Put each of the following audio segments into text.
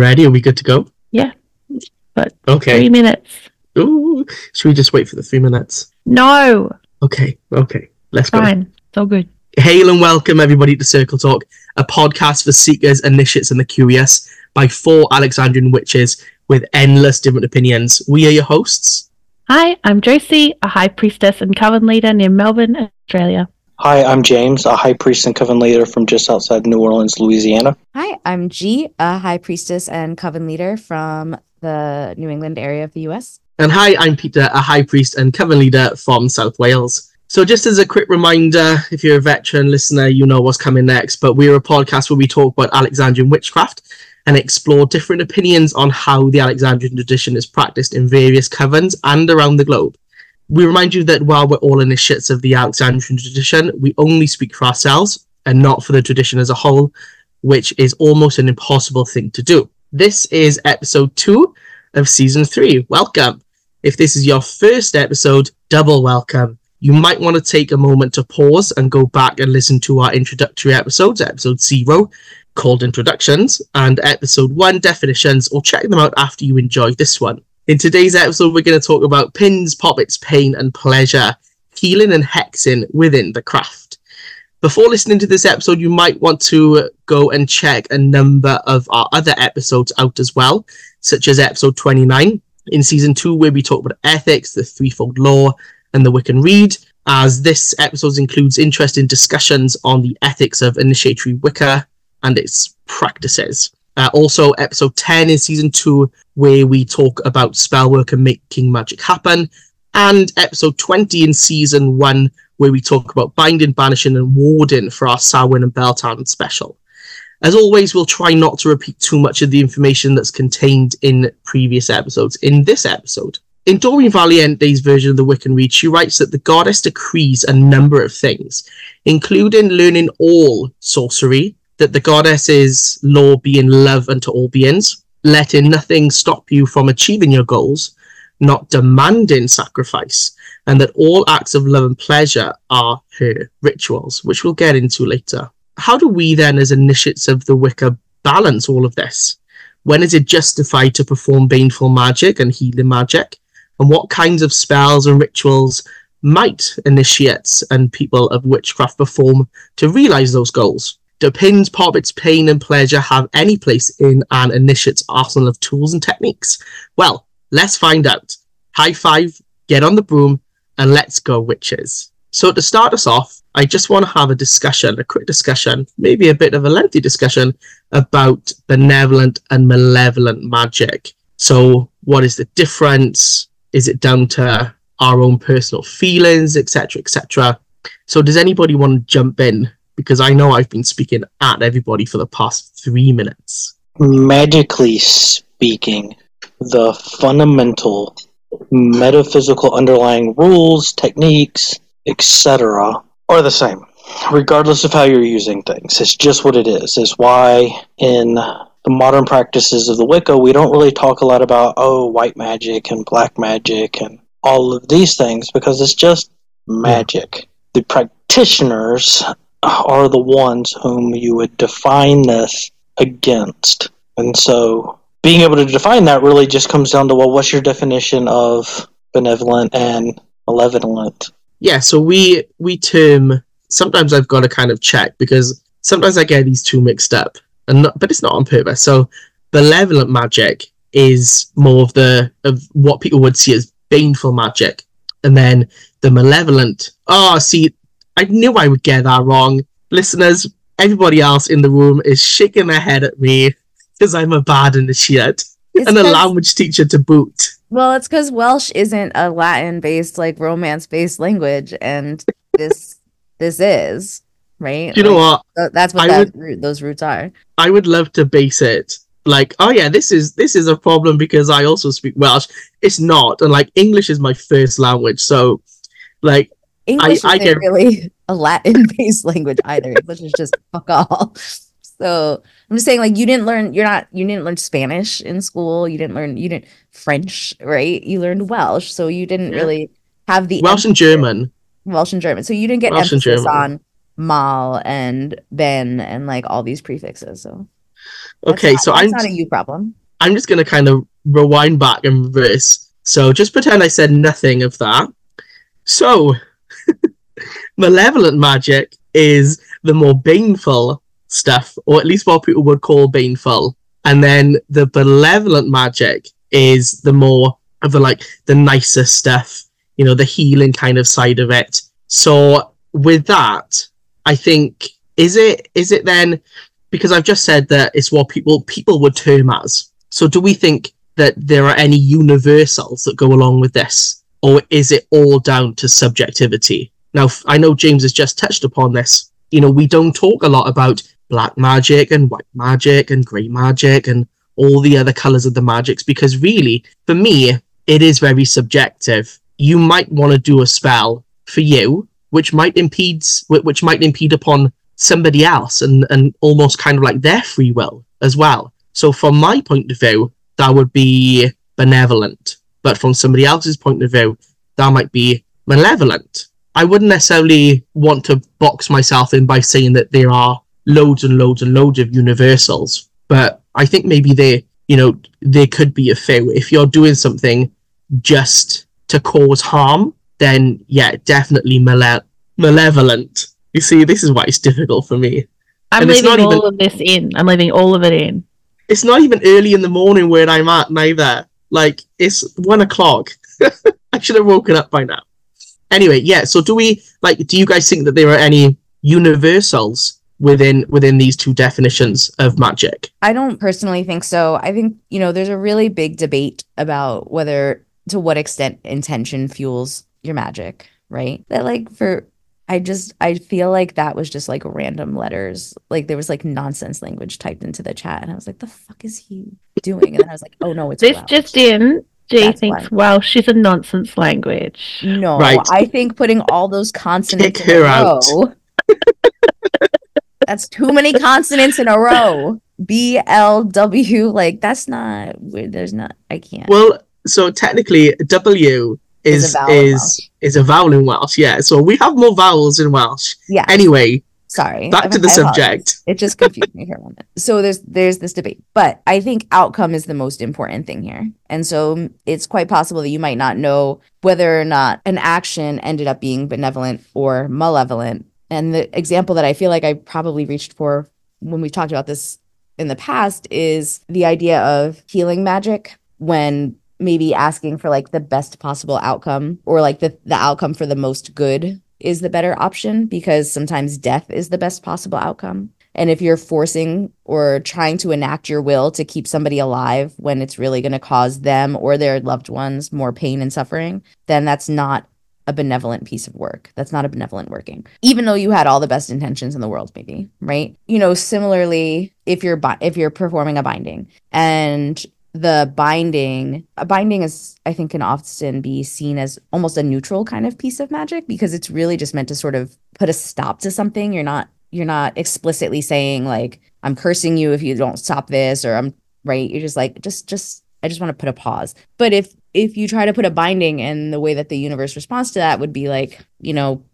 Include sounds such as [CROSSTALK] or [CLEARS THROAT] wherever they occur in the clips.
ready? Are we good to go? Yeah, but Okay. three minutes. Ooh, should we just wait for the three minutes? No, Okay, okay. Let's go. fine. It's all good. Hail and welcome everybody to Circle Talk, a podcast for seekers, initiates, and the curious by four Alexandrian witches with endless different opinions. We are your hosts. Hi, I'm Josie, a high priestess and coven leader near Melbourne, Australia. Hi, I'm James, a high priest and coven leader from just outside New Orleans, Louisiana. Hi, I'm G, a high priestess and coven leader from the New England area of the US. And hi, I'm Peter, a high priest and coven leader from South Wales. So, just as a quick reminder, if you're a veteran listener, you know what's coming next. But we're a podcast where we talk about Alexandrian witchcraft and explore different opinions on how the Alexandrian tradition is practiced in various covens and around the globe. We remind you that while we're all initiates of the Alexandrian tradition, we only speak for ourselves and not for the tradition as a whole, which is almost an impossible thing to do. This is episode two of season three. Welcome. If this is your first episode, double welcome. You might want to take a moment to pause and go back and listen to our introductory episodes, episode zero, called Introductions, and episode one, Definitions, or check them out after you enjoy this one. In today's episode, we're going to talk about pins, poppets, pain, and pleasure, healing and hexing within the craft. Before listening to this episode, you might want to go and check a number of our other episodes out as well, such as episode 29 in season two, where we talk about ethics, the threefold law, and the Wiccan Rede, as this episode includes interesting discussions on the ethics of initiatory Wicca and its practices. Uh, also, episode 10 in season two, where we talk about spell work and making magic happen, and episode 20 in season one, where we talk about binding, banishing, and warding for our Samhain and Beltane special. As always, we'll try not to repeat too much of the information that's contained in previous episodes in this episode. In Doreen Valiente's version of the Wiccan Rede, she writes that the goddess decrees a number of things, including learning all sorcery, that the goddess's law being love unto all beings, letting nothing stop you from achieving your goals, not demanding sacrifice, and that all acts of love and pleasure are her rituals, which we'll get into later. How do we then, as initiates of the Wicca, balance all of this? When is it justified to perform baneful magic and healing magic? And what kinds of spells and rituals might initiates and people of witchcraft perform to realize those goals? Do pins, poppets, pain, and pleasure have any place in an initiate's arsenal of tools and techniques? Well, let's find out. High five, get on the broom, and let's go, witches. So, to start us off, I just want to have a discussion, a quick discussion, maybe a bit of a lengthy discussion about benevolent and malevolent magic. So, what is the difference? Is it down to our own personal feelings, etc., etc.? So, does anybody want to jump in? Because I know I've been speaking at everybody for the past three minutes. Magically speaking, the fundamental metaphysical underlying rules, techniques, etc., are the same, regardless of how you're using things. It's just what it is. It's why in the modern practices of the Wicca, we don't really talk a lot about, oh, white magic and black magic and all of these things because it's just magic. The practitioners are the ones whom you would define this against. And so being able to define that really just comes down to well, what's your definition of benevolent and malevolent? Yeah, so we we term sometimes I've got to kind of check because sometimes I get these two mixed up, and not, but it's not on purpose. So benevolent magic is more of the of what people would see as baneful magic, and then the malevolent. Oh, see, I knew I would get that wrong. Listeners, everybody else in the room is shaking their head at me because I'm a bad initiate It's and a language teacher to boot. Well, it's because Welsh isn't a Latin-based, like romance-based language, and this this is right. You know what? th- That's what I that would- root, those roots are. I would love to base it like, oh yeah, this is this is a problem because I also speak Welsh. It's not, and like English is my first language, so like English I isn't get- really a Latin-based [LAUGHS] language either. English is just fuck all. So I'm just saying, like, you didn't learn. You're not. You didn't learn Spanish in school. You didn't learn. You didn't French, right? You learned Welsh, so you didn't Yeah. really have the Welsh and German. Welsh and German. So you didn't get Welsh emphasis on mal and ben and like all these prefixes. So Okay, not- so I'm not a you problem. I'm just gonna kind of rewind back and reverse. So just pretend I said nothing of that. So malevolent magic is the more baneful stuff, or at least what people would call baneful. And then the benevolent magic is the more of the like the nicer stuff, you know, the healing kind of side of it. So with that, I think is it is it then because I've just said that it's what people people would term as. So do we think that there are any universals that go along with this, or is it all down to subjectivity? Now I know James has just touched upon this. You know, we don't talk a lot about black magic and white magic and grey magic and all the other colors of the magics because really, for me, it is very subjective. You might want to do a spell for you, which might impede which might impede upon somebody else and and almost kind of like their free will as well. So from my point of view, that would be benevolent, but from somebody else's point of view, that might be malevolent. I wouldn't necessarily want to box myself in by saying that there are loads and loads and loads of universals, but I think maybe they, you know, there could be a few. If you're doing something just to cause harm, then yeah, definitely male- malevolent. You see, this is why it's difficult for me. I'm And leaving all of this in. I'm leaving all of it in. It's not even early in the morning where I'm at neither. Like it's one o'clock. [LAUGHS] I should have woken up by now. Anyway, yeah. So do we like? Do you guys think that there are any universals within within these two definitions of magic? I don't personally think so. I think, you know, there's a really big debate about whether to what extent intention fuels your magic, right? That like for I just I feel like that was just like random letters. Like there was like nonsense language typed into the chat and I was like, the fuck is he doing? And then I was like, oh no, it's This Welsh. just in. Jay That's thinks why. Welsh is a nonsense language. No, Right. I think putting all those consonants Kick in a her out. row. [LAUGHS] that's too many consonants in a row. B L W, like that's not. There's not. I can't. Well, so technically, W Is is a vowel is is a vowel in Welsh. Yeah. So we have more vowels in Welsh. yeah. Anyway, Sorry. back to the subject. It just confused me for a moment. So there's there's this debate, but I think outcome is the most important thing here. And so it's quite possible that you might not know whether or not an action ended up being benevolent or malevolent. And the example that I feel like I probably reached for when we talked about this in the past is the idea of healing magic when maybe asking for like the best possible outcome or like the the outcome for the most good is the better option because sometimes death is the best possible outcome. And if you're forcing or trying to enact your will to keep somebody alive when it's really going to cause them or their loved ones more pain and suffering, then that's not a benevolent piece of work. That's not a benevolent working. Even though you had all the best intentions in the world maybe, right? You know, similarly, if you're bi- if you're performing a binding and the binding a binding is i think can often be seen as almost a neutral kind of piece of magic because it's really just meant to sort of put a stop to something. You're not you're not explicitly saying like i'm cursing you if you don't stop this or i'm right? You're just like just just i just want to put a pause. But if if you try to put a binding and the way that the universe responds to that would be like you know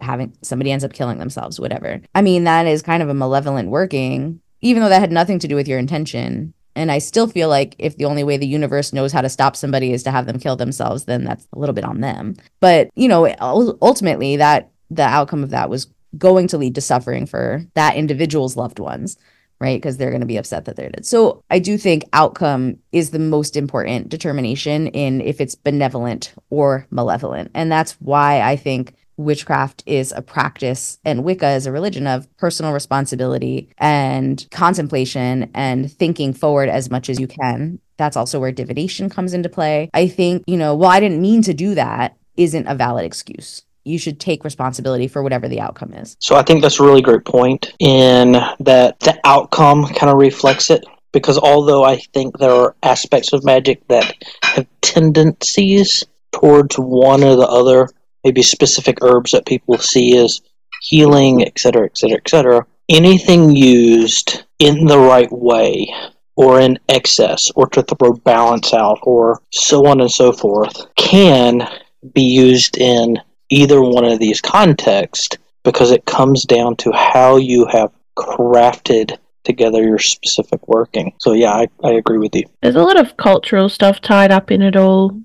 having somebody ends up killing themselves whatever. I mean that is kind of a malevolent working even though that had nothing to do with your intention and I still feel like if the only way the universe knows how to stop somebody is to have them kill themselves, then that's a little bit on them. But, you know, ultimately that the outcome of that was going to lead to suffering for that individual's loved ones, right? Because they're going to be upset that they're dead. So I do think outcome is the most important determination in if it's benevolent or malevolent. And that's why I think witchcraft is a practice and Wicca is a religion of personal responsibility and contemplation and thinking forward as much as you can. That's also where divination comes into play. I think, you know, well, I didn't mean to do that isn't a valid excuse. You should take responsibility for whatever the outcome is. So I think that's a really great point in that the outcome kind of reflects it. Because although I think there are aspects of magic that have tendencies towards one or the other, maybe specific herbs that people see as healing, etc., etc., etc., anything used in the right way or in excess or to throw balance out or so on and so forth can be used in either one of these contexts because it comes down to how you have crafted together your specific working. So yeah, I, I agree with you. There's a lot of cultural stuff tied up in it all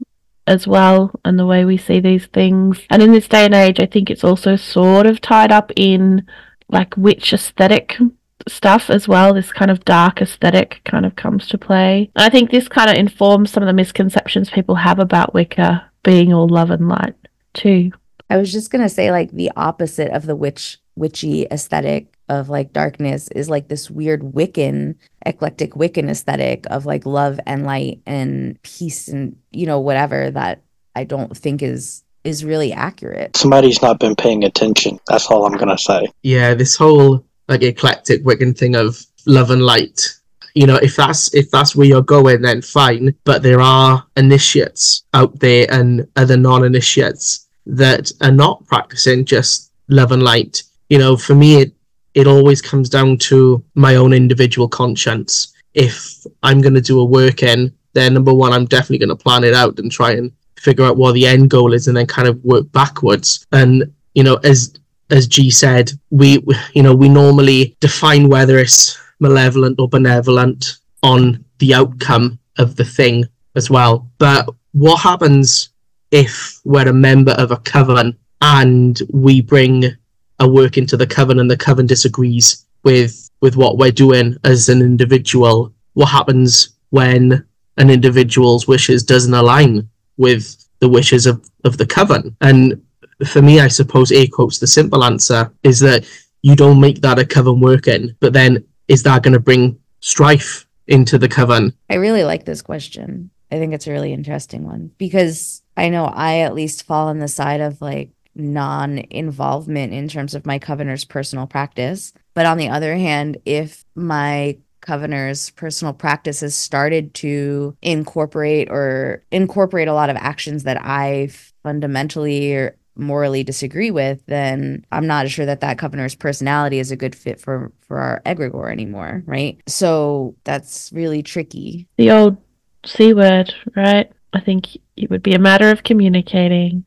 as well, and the way we see these things. And in this day and age, I think it's also sort of tied up in like witch aesthetic stuff as well. This kind of dark aesthetic kind of comes to play. And I think this kind of informs some of the misconceptions people have about Wicca being all love and light too. I was just gonna say like the opposite of the witch witchy aesthetic of like darkness is like this weird Wiccan, eclectic Wiccan aesthetic of like love and light and peace and you know whatever that I don't think is is really accurate. Somebody's not been paying attention. That's all I'm gonna say. Yeah, this whole like eclectic Wiccan thing of love and light. You know, if that's if that's where you're going, then fine. But there are initiates out there and other non-initiates that are not practicing just love and light. You know, for me, it it always comes down to my own individual conscience. If I'm going to do a work in, then number one, I'm definitely going to plan it out and try and figure out what the end goal is, and then kind of work backwards. And you know, as as G said, we you know we normally define whether it's malevolent or benevolent on the outcome of the thing as well. But what happens if we're a member of a coven and we bring a work into the coven and the coven disagrees with with what we're doing as an individual? What happens when an individual's wishes doesn't align with the wishes of, of the coven? And for me, I suppose a quotes the simple answer is that you don't make that a coven working, but then is that going to bring strife into the coven? I really like this question. I think it's a really interesting one because I know I at least fall on the side of like non involvement in terms of my covener's personal practice. But on the other hand, if my Covener's personal practice has started to incorporate or incorporate a lot of actions that I fundamentally or morally disagree with, then I'm not sure that that Covener's personality is a good fit for for our egregore anymore, right? So that's really tricky. The old C word, right? I think it would be a matter of communicating.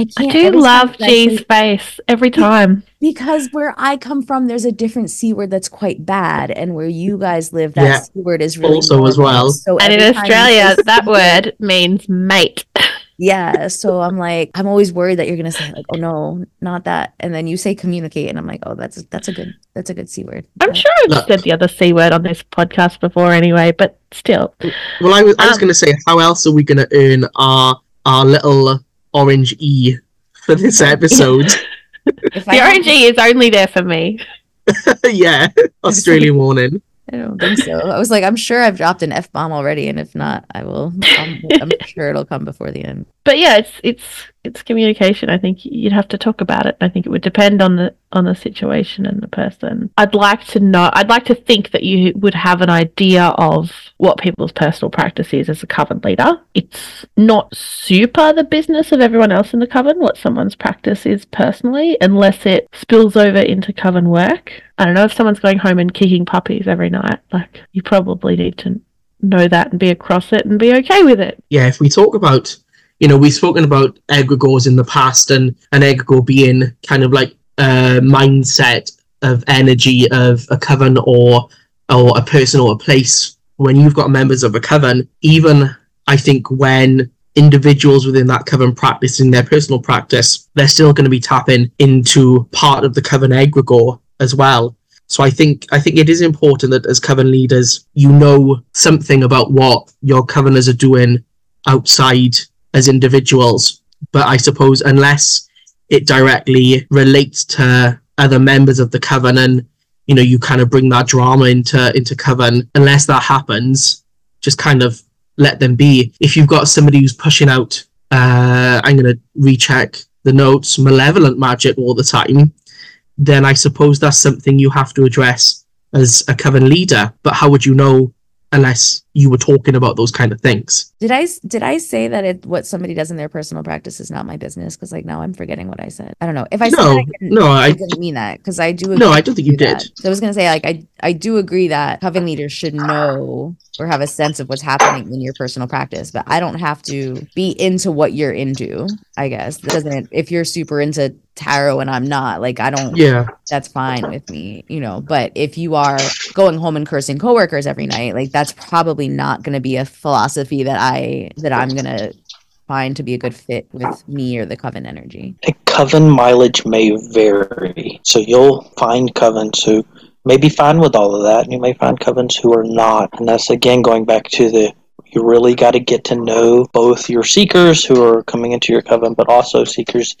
I I can't. do love time G's face every time. because where I come from, there's a different c word that's quite bad, and where you guys live, that Yeah, c word is really also as well. So And in every time you Australia, say that word means mate. [LAUGHS] yeah. So I'm like, I'm always worried that you're gonna say like, oh no, not that, and then you say communicate, and I'm like, oh, that's that's a good that's a good c word. I'm But- sure I've Look. said the other C word on this podcast before anyway, but still. Well, I was, I was Um, going to say, how else are we going to earn our our little orange E for this episode? [LAUGHS] The orange E is only there for me. [LAUGHS] yeah, Australian warning. I don't think so. I was like, I'm sure I've dropped an f bomb already, and if not, I will. I'm, I'm [LAUGHS] sure it'll come before the end. But yeah, it's it's it's communication. I think you'd have to talk about it. I think it would depend on the on the situation and the person. I'd like to know. I'd like to think that you would have an idea of what people's personal practice is as a coven leader. It's not super the business of everyone else in the coven what someone's practice is personally, unless it spills over into coven work. I don't know if someone's going home and kicking puppies every night. Like you probably need to know that and be across it and be okay with it. yeah, if we talk about, you know, we've spoken about egregores in the past and an egregore being kind of like a mindset of energy of a coven or or a person or a place. When you've got members of a coven, even I think when individuals within that coven practice in their personal practice, they're still going to be tapping into part of the coven egregore as well. So I think I think it is important that as coven leaders, you know something about what your coveners are doing outside as individuals. But I suppose unless it directly relates to other members of the coven and you know you kind of bring that drama into into coven, unless that happens, just kind of let them be. If you've got somebody who's pushing out, uh, I'm gonna recheck the notes, malevolent magic all the time, then I suppose that's something you have to address as a coven leader. But how would you know unless you were talking about those kind of things. Did I did I say that it what somebody does in their personal practice is not my business? Because like now I'm forgetting what I said. I don't know if I said No, I didn't, no, I I didn't mean that because I do. no, I don't think you that. did. So I was gonna say like I I do agree that coven leaders should know or have a sense of what's happening in your personal practice, but I don't have to be into what you're into. I guess that doesn't if you're super into tarot and I'm not like I don't Yeah, that's fine with me, you know. But if you are going home and cursing coworkers every night, like that's probably not going to be a philosophy that I that I'm going to find to be a good fit with me or the coven energy. A coven mileage may vary. So you'll find covens who may be fine with all of that, and you may find covens who are not. And that's again going back to the you really got to get to know both your seekers who are coming into your coven, but also seekers.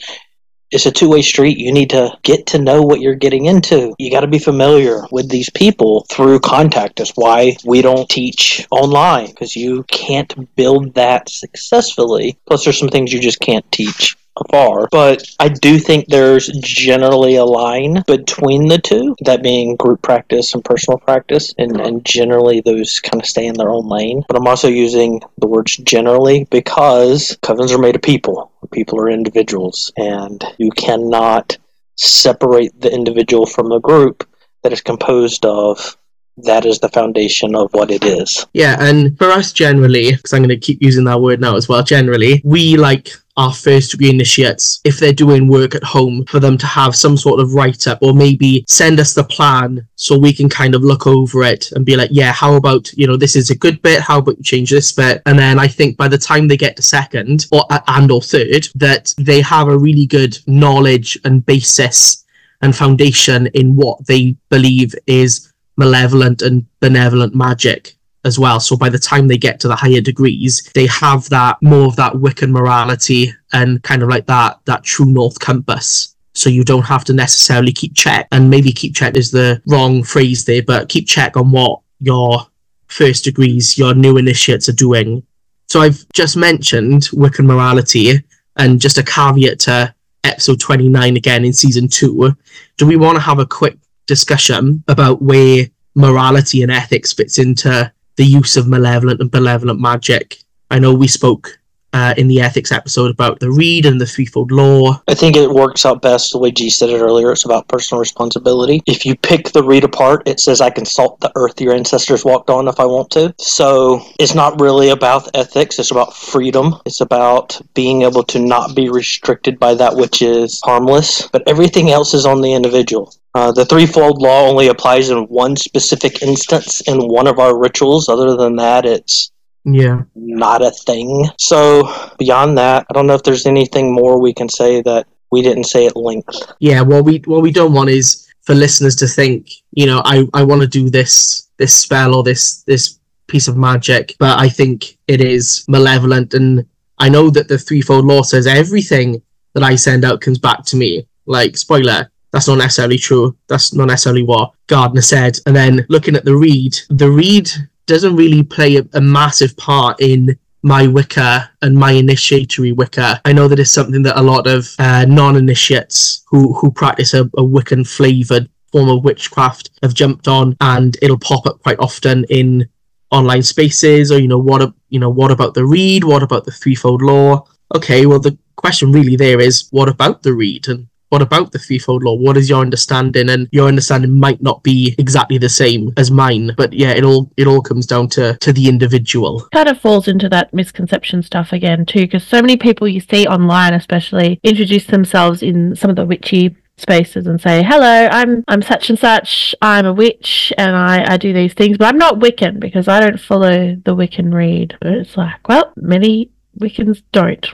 It's a two way street. You need to get to know what you're getting into. You got to be familiar with these people through contact. That's why we don't teach online because you can't build that successfully. Plus, there's some things you just can't teach afar. But I do think there's generally a line between the two, that being group practice and personal practice, and, and generally those kind of stay in their own lane. But I'm also using the words generally because covens are made of people. People are individuals, and you cannot separate the individual from the group that is composed of. That is the foundation of what it is. yeah, and for us generally, because I'm going to keep using that word now as well. Generally, we like our first degree initiates if they're doing work at home for them to have some sort of write up or maybe send us the plan so we can kind of look over it and be like yeah how about you know this is a good bit how about you change this bit? And then i think by the time they get to second or and or third that they have a really good knowledge and basis and foundation in what they believe is malevolent and benevolent magic as well. So by the time they get to the higher degrees, they have that more of that Wiccan morality and kind of like that that true north compass. So you don't have to necessarily keep check, and maybe keep check is the wrong phrase there, but keep check on what your first degrees, your new initiates are doing. So I've just mentioned Wiccan morality, and just a caveat to episode 29 again in season two. Do we want to have a quick discussion about where morality and ethics fits into the use of malevolent and benevolent magic. I know we spoke uh, in the ethics episode about the rede and the threefold law. I think it works out best the way G said it earlier. It's about personal responsibility. If you pick the rede apart, it says I can salt the earth your ancestors walked on if I want to. So it's not really about ethics. It's about freedom. It's about being able to not be restricted by that which is harmless. But everything else is on the individual. Uh, the threefold law only applies in one specific instance in one of our rituals. Other than that, it's Yeah. not a thing. So beyond that, I don't know if there's anything more we can say that we didn't say at length. Yeah, what we what we don't want is for listeners to think, you know, I, I want to do this this spell or this this piece of magic, but I think it is malevolent and I know that the threefold law says everything that I send out comes back to me. Like spoiler, that's not necessarily true. That's not necessarily what Gardner said. And then looking at the rede, the rede doesn't really play a, a massive part in my Wicca and my initiatory Wicca. I know that is something that a lot of uh, non-initiates who who practice a, a Wiccan flavored form of witchcraft have jumped on, and it'll pop up quite often in online spaces. Or you know what? a- You know what about the rede? What about the threefold law? Okay, well the question really there is what about the rede and what about the threefold oh law? What is your understanding? And your understanding might not be exactly the same as mine, but yeah, it all it all comes down to to the individual. kind of falls into that misconception stuff again too because so many people you see online especially introduce themselves in some of the witchy spaces and say hello i'm i'm such and such i'm a witch and i i do these things but i'm not wiccan because i don't follow the wiccan rede But it's like well many wiccans don't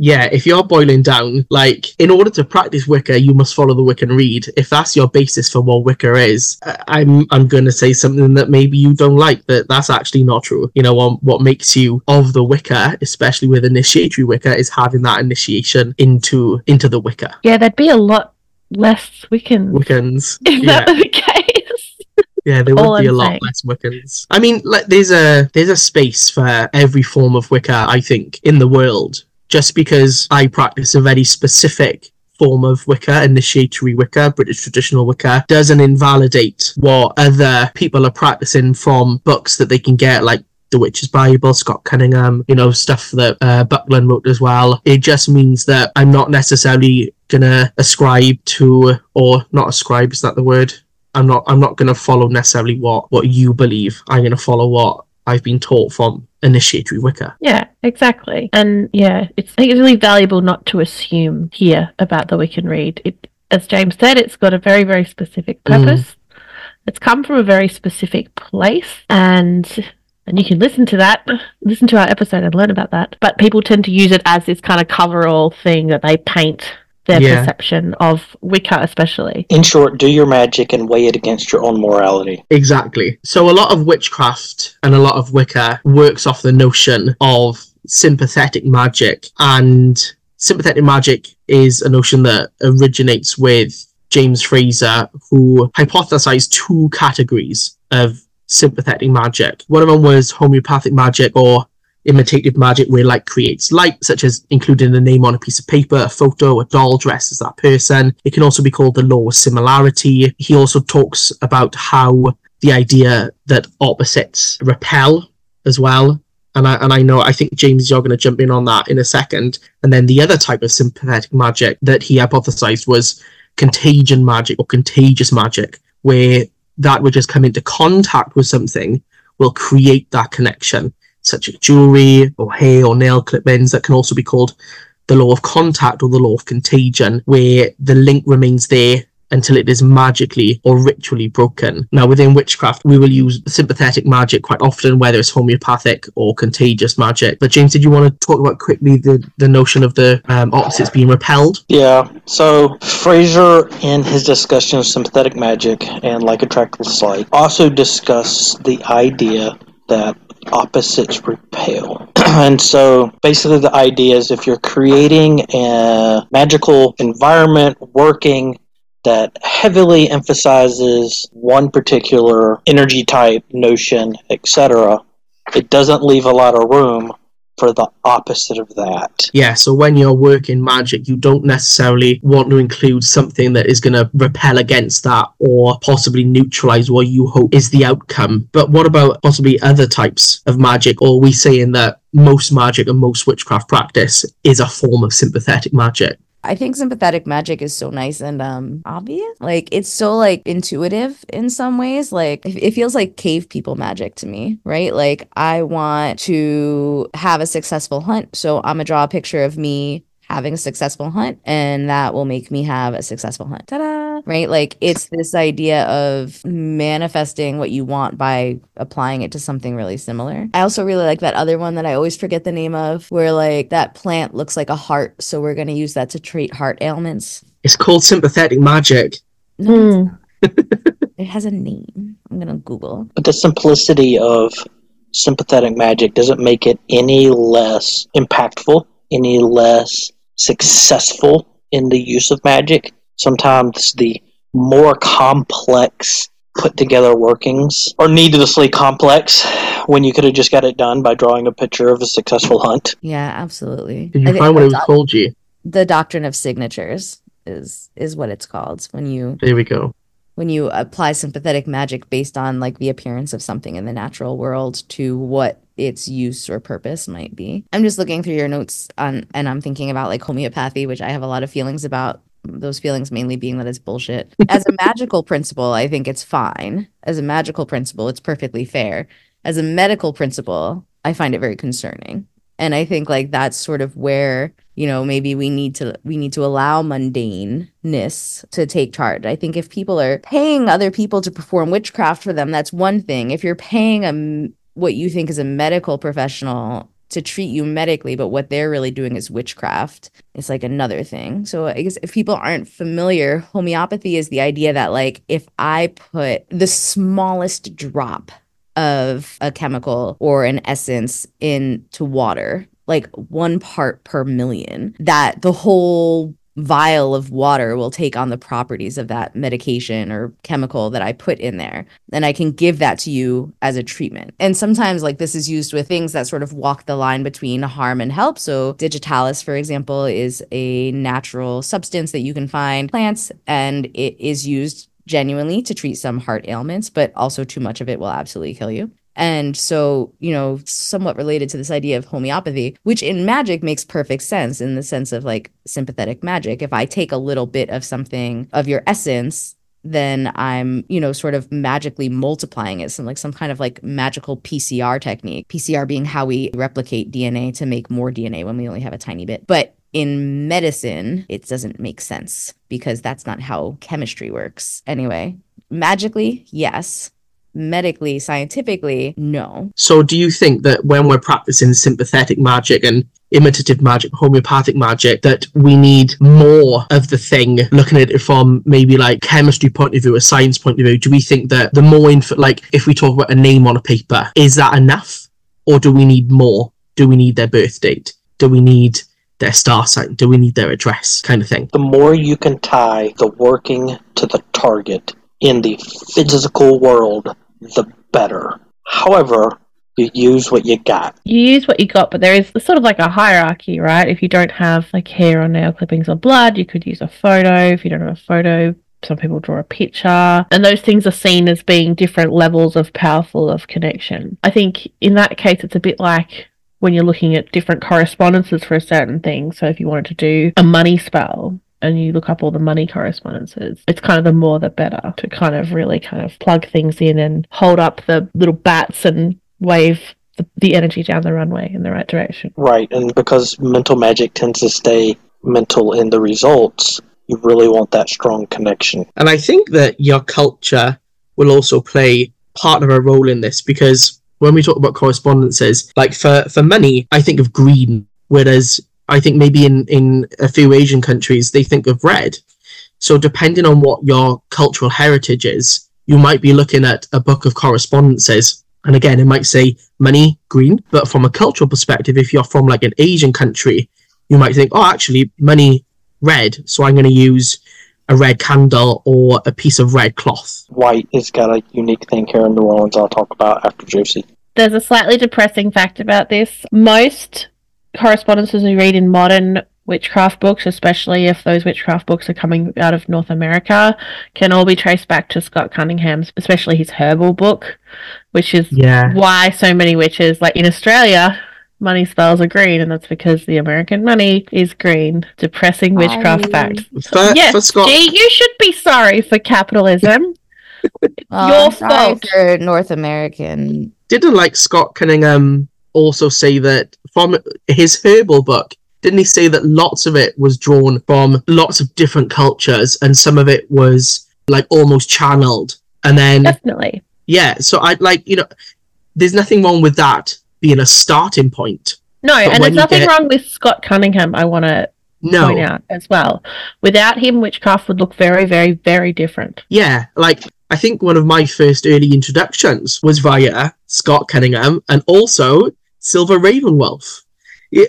yeah, if you're boiling down, like in order to practice Wicca, you must follow the Wiccan rede. If that's your basis for what Wicca is, I'm I'm gonna say something that maybe you don't like, but that's actually not true. You know, what what makes you of the Wicca, especially with initiatory Wicca, is having that initiation into into the Wicca. yeah there'd be a lot less wiccans Wiccans. [LAUGHS] if Yeah. that were the case Yeah, there All would be I'm a lot saying. less Wiccans. I mean, like, there's a there's a space for every form of Wicca, I think, in the world. Just because I practice a very specific form of Wicca, initiatory Wicca, British traditional Wicca, doesn't invalidate what other people are practicing from books that they can get, like The Witch's Bible, Scott Cunningham, you know, stuff that uh, Buckland wrote as well. It just means that I'm not necessarily gonna ascribe to, or not ascribe, is that the word? I'm not. I'm not gonna follow necessarily what what you believe. I'm gonna follow what I've been taught from initiatory Wicca. Yeah, exactly. And yeah, it's I think it's really valuable not to assume here about the Wiccan Rede. It as James said, it's got a very, very specific mm. purpose. It's come from a very specific place and and you can listen to that, listen to our episode and learn about that. But people tend to use it as this kind of cover-all thing that they paint their Yeah. perception of Wicca, especially. In short, do your magic and weigh it against your own morality. Exactly. So a lot of witchcraft and a lot of Wicca works off the notion of sympathetic magic, and sympathetic magic is a notion that originates with James Frazer, who hypothesized two categories of sympathetic magic. One of them was homeopathic magic or imitative magic where light creates light, such as including a name on a piece of paper, a photo, a doll dressed as that person. It can also be called the law of similarity. He also talks about how the idea that opposites repel as well. And I, and I know, I think James, you're going to jump in on that in a second. And then the other type of sympathetic magic that he hypothesized was contagion magic or contagious magic, where that would just come into contact with something will create that connection, such as jewelry or hair or nail clippings that can also be called the law of contact or the law of contagion, where the link remains there until it is magically or ritually broken. Now, within witchcraft, we will use sympathetic magic quite often, whether it's homeopathic or contagious magic. But James, did you want to talk about quickly the, the notion of the um, opposites being repelled? Yeah. So Frazer, in his discussion of sympathetic magic and like attractive light, also discussed the idea that opposites repel. [CLEARS THROAT] and so basically the idea is if you're creating a magical environment working that heavily emphasizes one particular energy type notion, etc., it doesn't leave a lot of room for the opposite of that. Yeah, so when you're working magic, you don't necessarily want to include something that is going to repel against that or possibly neutralize what you hope is the outcome. But what about possibly other types of magic? Or we saying that most magic and most witchcraft practice is a form of sympathetic magic? I think sympathetic magic is so nice and um obvious. Like it's so like intuitive in some ways. Like it it feels like cave people magic to me, right? Like I want to have a successful hunt, so I'm gonna draw a picture of me having a successful hunt and that will make me have a successful hunt. Ta-da! Right? Like it's this idea of manifesting what you want by applying it to something really similar. I also really like that other one that I always forget the name of where like that plant looks like a heart, so we're going to use that to treat heart ailments. It's called sympathetic magic. No, it's Hmm. it has a name. I'm going to Google. But the simplicity of sympathetic magic doesn't make it any less impactful, any less successful in the use of magic. Sometimes the more complex put together workings are needlessly complex when you could have just got it done by drawing a picture of a successful hunt. Yeah, absolutely. Did you think find what it that's was called, G? the doctrine of signatures is is what it's called when you There we go. When you apply sympathetic magic based on like the appearance of something in the natural world to what its use or purpose might be. I'm just looking through your notes on and I'm thinking about like homeopathy, which I have a lot of feelings about. Those feelings mainly being that it's bullshit. [LAUGHS] As a magical principle, I think it's fine. As a magical principle, it's perfectly fair. As a medical principle, I find it very concerning. And I think like that's sort of where you know maybe we need to we need to allow mundaneness to take charge. I think if people are paying other people to perform witchcraft for them that's one thing. If you're paying a what you think is a medical professional to treat you medically but what they're really doing is witchcraft it's like another thing. So i guess if people aren't familiar homeopathy is the idea that like if i put the smallest drop of a chemical or an essence into water, like one part per million, that the whole vial of water will take on the properties of that medication or chemical that I put in there. And I can give that to you as a treatment. And sometimes, like, this is used with things that sort of walk the line between harm and help. So, digitalis, for example, is a natural substance that you can find in plants and it is used genuinely to treat some heart ailments, but also too much of it will absolutely kill you. And so, you know, somewhat related to this idea of homeopathy, which in magic makes perfect sense in the sense of like sympathetic magic. If I take a little bit of something of your essence, then I'm, you know, sort of magically multiplying it. Some like some kind of like magical PCR technique. PCR being how we replicate DNA to make more DNA when we only have a tiny bit. But in medicine, it doesn't make sense because that's not how chemistry works. Anyway, magically, yes. Medically, scientifically, no. So, do you think that when we're practicing sympathetic magic and imitative magic, homeopathic magic, that we need more of the thing, looking at it from maybe like chemistry point of view, a science point of view? Do we think that the more info, like if we talk about a name on a paper, is that enough? Or do we need more? Do we need their birth date? Do we need their star sign? Do we need their address? Kind of thing. The more you can tie the working to the target in the physical world, the better. However, you use what you got. You use what you got, but there is sort of like a hierarchy, right? If you don't have like hair or nail clippings or blood, you could use a photo. If you don't have a photo, some people draw a picture. And those things are seen as being different levels of powerful of connection. I think in that case, it's a bit like when you're looking at different correspondences for a certain thing. So if you wanted to do a money spell, and you look up all the money correspondences, it's kind of the more the better to kind of really kind of plug things in and hold up the little bats and wave the, the energy down the runway in the right direction. Right, and because mental magic tends to stay mental in the results, you really want that strong connection. And I think that your culture will also play part of a role in this because when we talk about correspondences, like for, for money, I think of green, whereas I think maybe in, in a few Asian countries, they think of red. So depending on what your cultural heritage is, you might be looking at a book of correspondences. And again, it might say money, green. But from a cultural perspective, if you're from like an Asian country, you might think, oh, actually, money, red. So I'm going to use a red candle or a piece of red cloth. White has got a unique thing here in New Orleans I'll talk about after Josie. There's a slightly depressing fact about this. Most correspondences we read in modern witchcraft books, especially if those witchcraft books are coming out of North America, can all be traced back to Scott Cunningham's, especially his herbal book, which is Yeah. why so many witches, like in Australia, money spells are green, and that's because the American money is green. Depressing witchcraft I- fact. For, yes, for Scott, G, you should be sorry for capitalism. [LAUGHS] Well, Your I'm sorry fault. for North American. didn't like Scott Cunningham also say that from his herbal book, didn't he say that lots of it was drawn from lots of different cultures and some of it was like almost channeled? And then, Definitely. yeah, so I'd like, you know, there's nothing wrong with that being a starting point. No, But and there's nothing get- wrong with Scott Cunningham. I want to No, point out as well. Without him, witchcraft would look very, very, very different. yeah, like I think one of my first early introductions was via Scott Cunningham and also Silver Ravenwolf.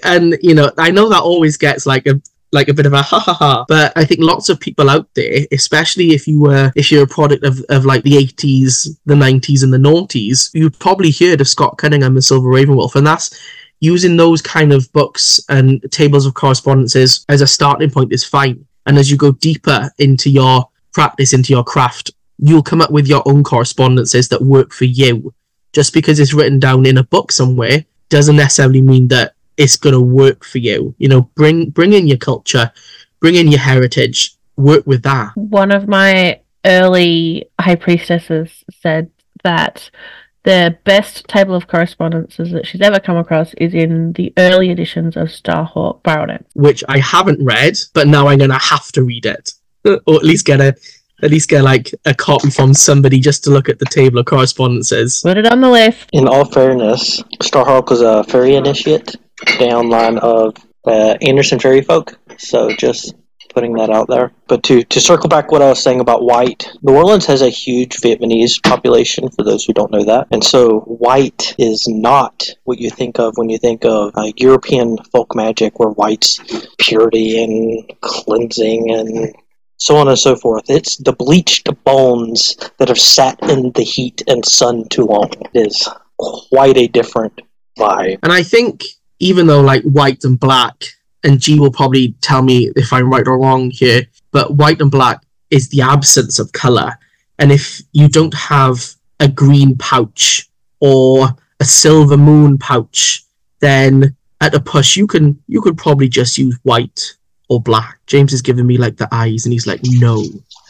And you know, I know that always gets like a like a bit of a ha ha ha, but I think lots of people out there, especially if you were if you're a product of, of like the eighties, the nineties, and the noughties, you've probably heard of Scott Cunningham and Silver Ravenwolf, and that's using those kind of books and tables of correspondences as a starting point is fine. And as you go deeper into your practice, into your craft, you'll come up with your own correspondences that work for you. Just because it's written down in a book somewhere doesn't necessarily mean that it's going to work for you. You know, bring bring in your culture, bring in your heritage, work with that. One of my early high priestesses said that the best table of correspondences that she's ever come across is in the early editions of Starhawk Baronet. which I haven't read, but now I'm gonna have to read it, or at least get a, at least get like a copy from somebody just to look at the table of correspondences. Put it on the list. In all fairness, Starhawk was a fairy initiate downline of uh, Anderson Fairy Folk, so just putting that out there. But to, to circle back what I was saying about white, New Orleans has a huge Vietnamese population, for those who don't know that. And so white is not what you think of when you think of uh, European folk magic, where white's purity and cleansing and so on and so forth. It's the bleached bones that have sat in the heat and sun too long. It is quite a different vibe. And I think even though like white and black, and G will probably tell me if I'm right or wrong here, but white and black is the absence of color. And if you don't have a green pouch or a silver moon pouch, then at a push you can you could probably just use white or black. James is giving me like the eyes, and he's like, no.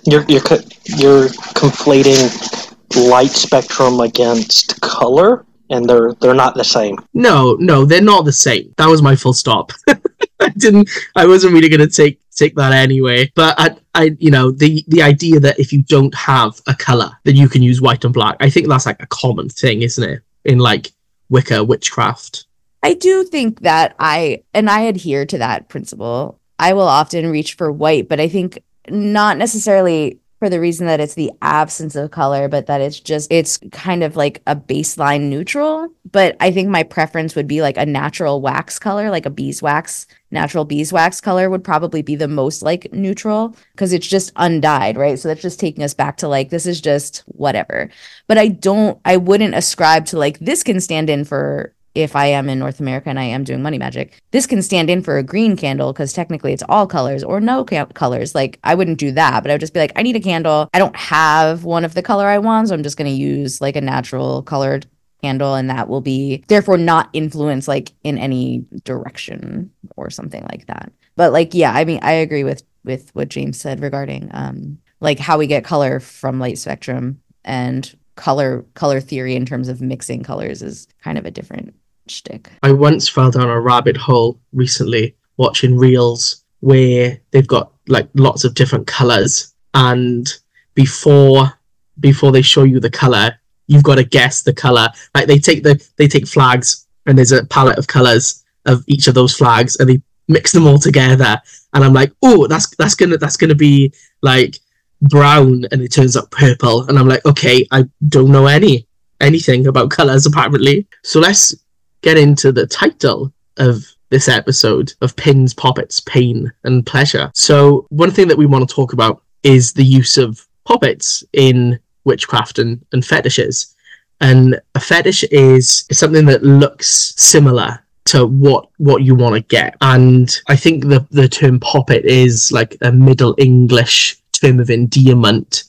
You're you're co- you're conflating light spectrum against color, and they're they're not the same. No, no, they're not the same. That was my full stop. [LAUGHS] I didn't. I wasn't really going to take take that anyway. But I, I, you know, the the idea that if you don't have a color, then you can use white and black. I think that's like a common thing, isn't it? In like Wicca witchcraft. I do think that I and I adhere to that principle. I will often reach for white, but I think not necessarily for the reason that it's the absence of color, but that it's just it's kind of like a baseline neutral. But I think my preference would be like a natural wax color, like a beeswax, natural beeswax color would probably be the most like neutral because it's just undyed, right? So that's just taking us back to like this is just whatever. But I don't I wouldn't ascribe to like this can stand in for if I am in North America and I am doing money magic, this can stand in for a green candle because technically it's all colors or no ca- colors. Like I wouldn't do that, but I would just be like, I need a candle. I don't have one of the color I want, so I'm just going to use like a natural colored candle and that will be therefore not influence like in any direction or something like that. But like yeah, I mean I agree with with what James said regarding um like how we get color from light spectrum and color color theory in terms of mixing colors is kind of a different shtick. I once fell down a rabbit hole recently watching reels where they've got like lots of different colors, and before before they show you the color, you've got to guess the color. Like they take the they take flags and there's a palette of colors of each of those flags, and they mix them all together. And I'm like, oh, that's that's gonna that's gonna be like brown, and it turns out purple. And I'm like, okay, I don't know any anything about colors apparently. So let's get into the title of this episode of Pins, Poppets, Pain, and Pleasure. So, one thing that we want to talk about is the use of poppets in witchcraft and, and fetishes. And a fetish is, something that looks similar to what what you want to get. And I think the, the term poppet is like a Middle English term of endearment.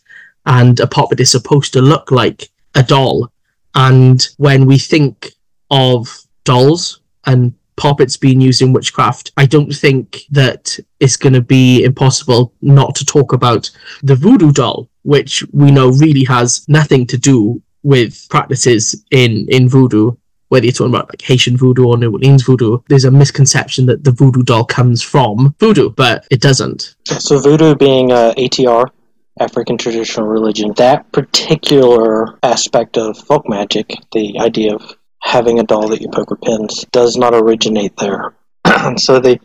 And a poppet is supposed to look like a doll. And when we think of dolls and poppets being used in witchcraft, I don't think that it's going to be impossible not to talk about the voodoo doll, which we know really has nothing to do with practices in, in voodoo. Whether you're talking about like Haitian voodoo or New Orleans voodoo, there's a misconception that the voodoo doll comes from voodoo, but it doesn't. So voodoo being uh, ATR, African traditional religion, that particular aspect of folk magic, the idea of having a doll that you poke with pins, does not originate there. [CLEARS THROAT] so the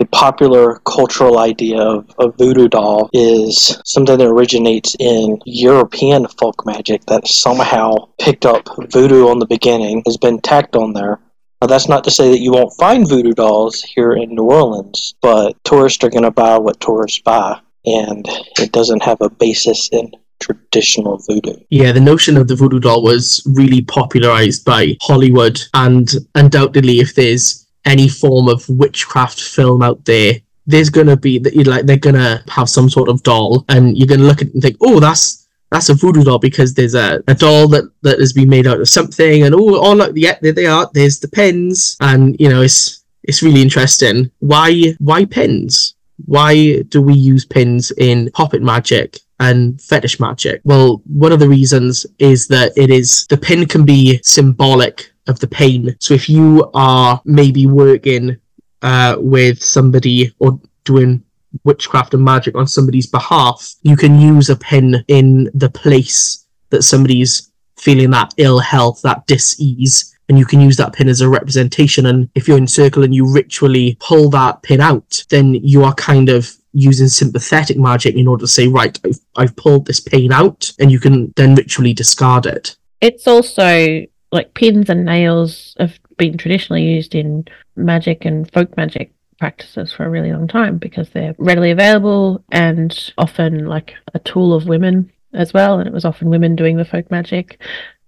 the popular cultural idea of a voodoo doll is something that originates in European folk magic that somehow picked up voodoo on the beginning, has been tacked on there. Now, that's not to say that you won't find voodoo dolls here in New Orleans, but tourists are going to buy what tourists buy, and it doesn't have a basis in traditional voodoo. Yeah, the notion of the voodoo doll was really popularized by Hollywood, and undoubtedly, if there's any form of witchcraft film out there, there's gonna be that you'd like they're gonna have some sort of doll, and you're gonna look at it and think, oh, that's that's a voodoo doll because there's a, a doll that, that has been made out of something, and oh, oh look, yeah, there they are. There's the pins, and you know, it's it's really interesting. Why why pins? Why do we use pins in poppet magic and fetish magic? Well, one of the reasons is that it is the pin can be symbolic of the pain. So if you are maybe working uh, with somebody or doing witchcraft and magic on somebody's behalf, you can use a pin in the place that somebody's feeling that ill health, that dis-ease, and you can use that pin as a representation. And if you're in circle and you ritually pull that pin out, then you are kind of using sympathetic magic in order to say, right, I've, I've pulled this pain out, and you can then ritually discard it. It's also like pins and nails have been traditionally used in magic and folk magic practices for a really long time because they're readily available and often like a tool of women as well. And it was often women doing the folk magic.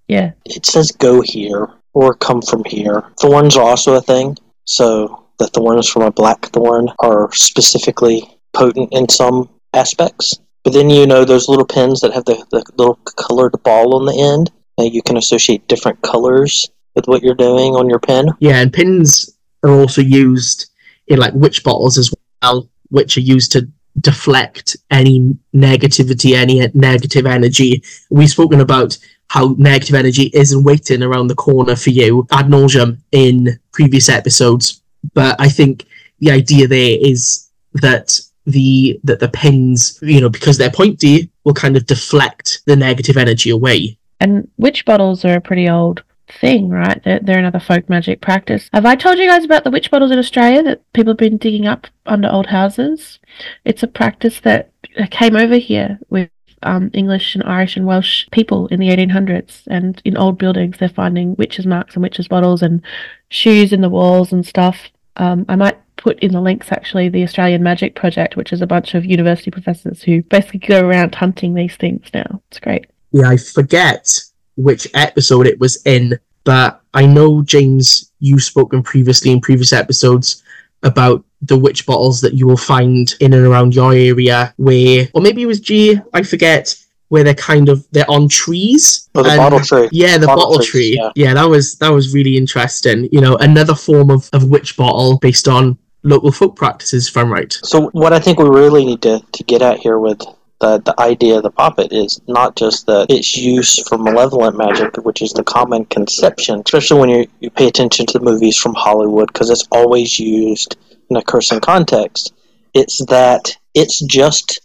Yeah. It says go here or come from here. Thorns are also a thing, so the thorns from a black thorn are specifically potent in some aspects. But then you know those little pins that have the, the little colored ball on the end. You can associate different colors with what you're doing on your pen. Yeah, and pins are also used in like witch bottles as well, which are used to deflect any negativity, any negative energy. We've spoken about how negative energy isn't waiting around the corner for you ad nauseum in previous episodes. But I think the idea there is that the that the pins, you know, because they're pointy, will kind of deflect the negative energy away. And witch bottles are a pretty old thing, right? They're, they're another folk magic practice. Have I told you guys about the witch bottles in Australia that people have been digging up under old houses? It's a practice that came over here with um, English and Irish and Welsh people in the 1800s. And in old buildings, they're finding witches' marks and witches' bottles and shoes in the walls and stuff. Um, I might put in the links actually the Australian Magic Project, which is a bunch of university professors who basically go around hunting these things now. It's great. Yeah, I forget which episode it was in, but I know James, you've spoken previously in previous episodes about the witch bottles that you will find in and around your area where or maybe it was G, I forget, where they're kind of they're on trees. Oh, the And- bottle tree. Yeah, the Bottle bottle, tree. yeah. Yeah. that was that was really interesting. You know, another form of, of witch bottle based on local folk practices, if I'm right. So what I think we really need to, to get at here with the, the idea of the poppet is not just that its use for malevolent magic, which is the common conception, especially when you, you pay attention to the movies from Hollywood, because it's always used in a cursing context. It's that it's just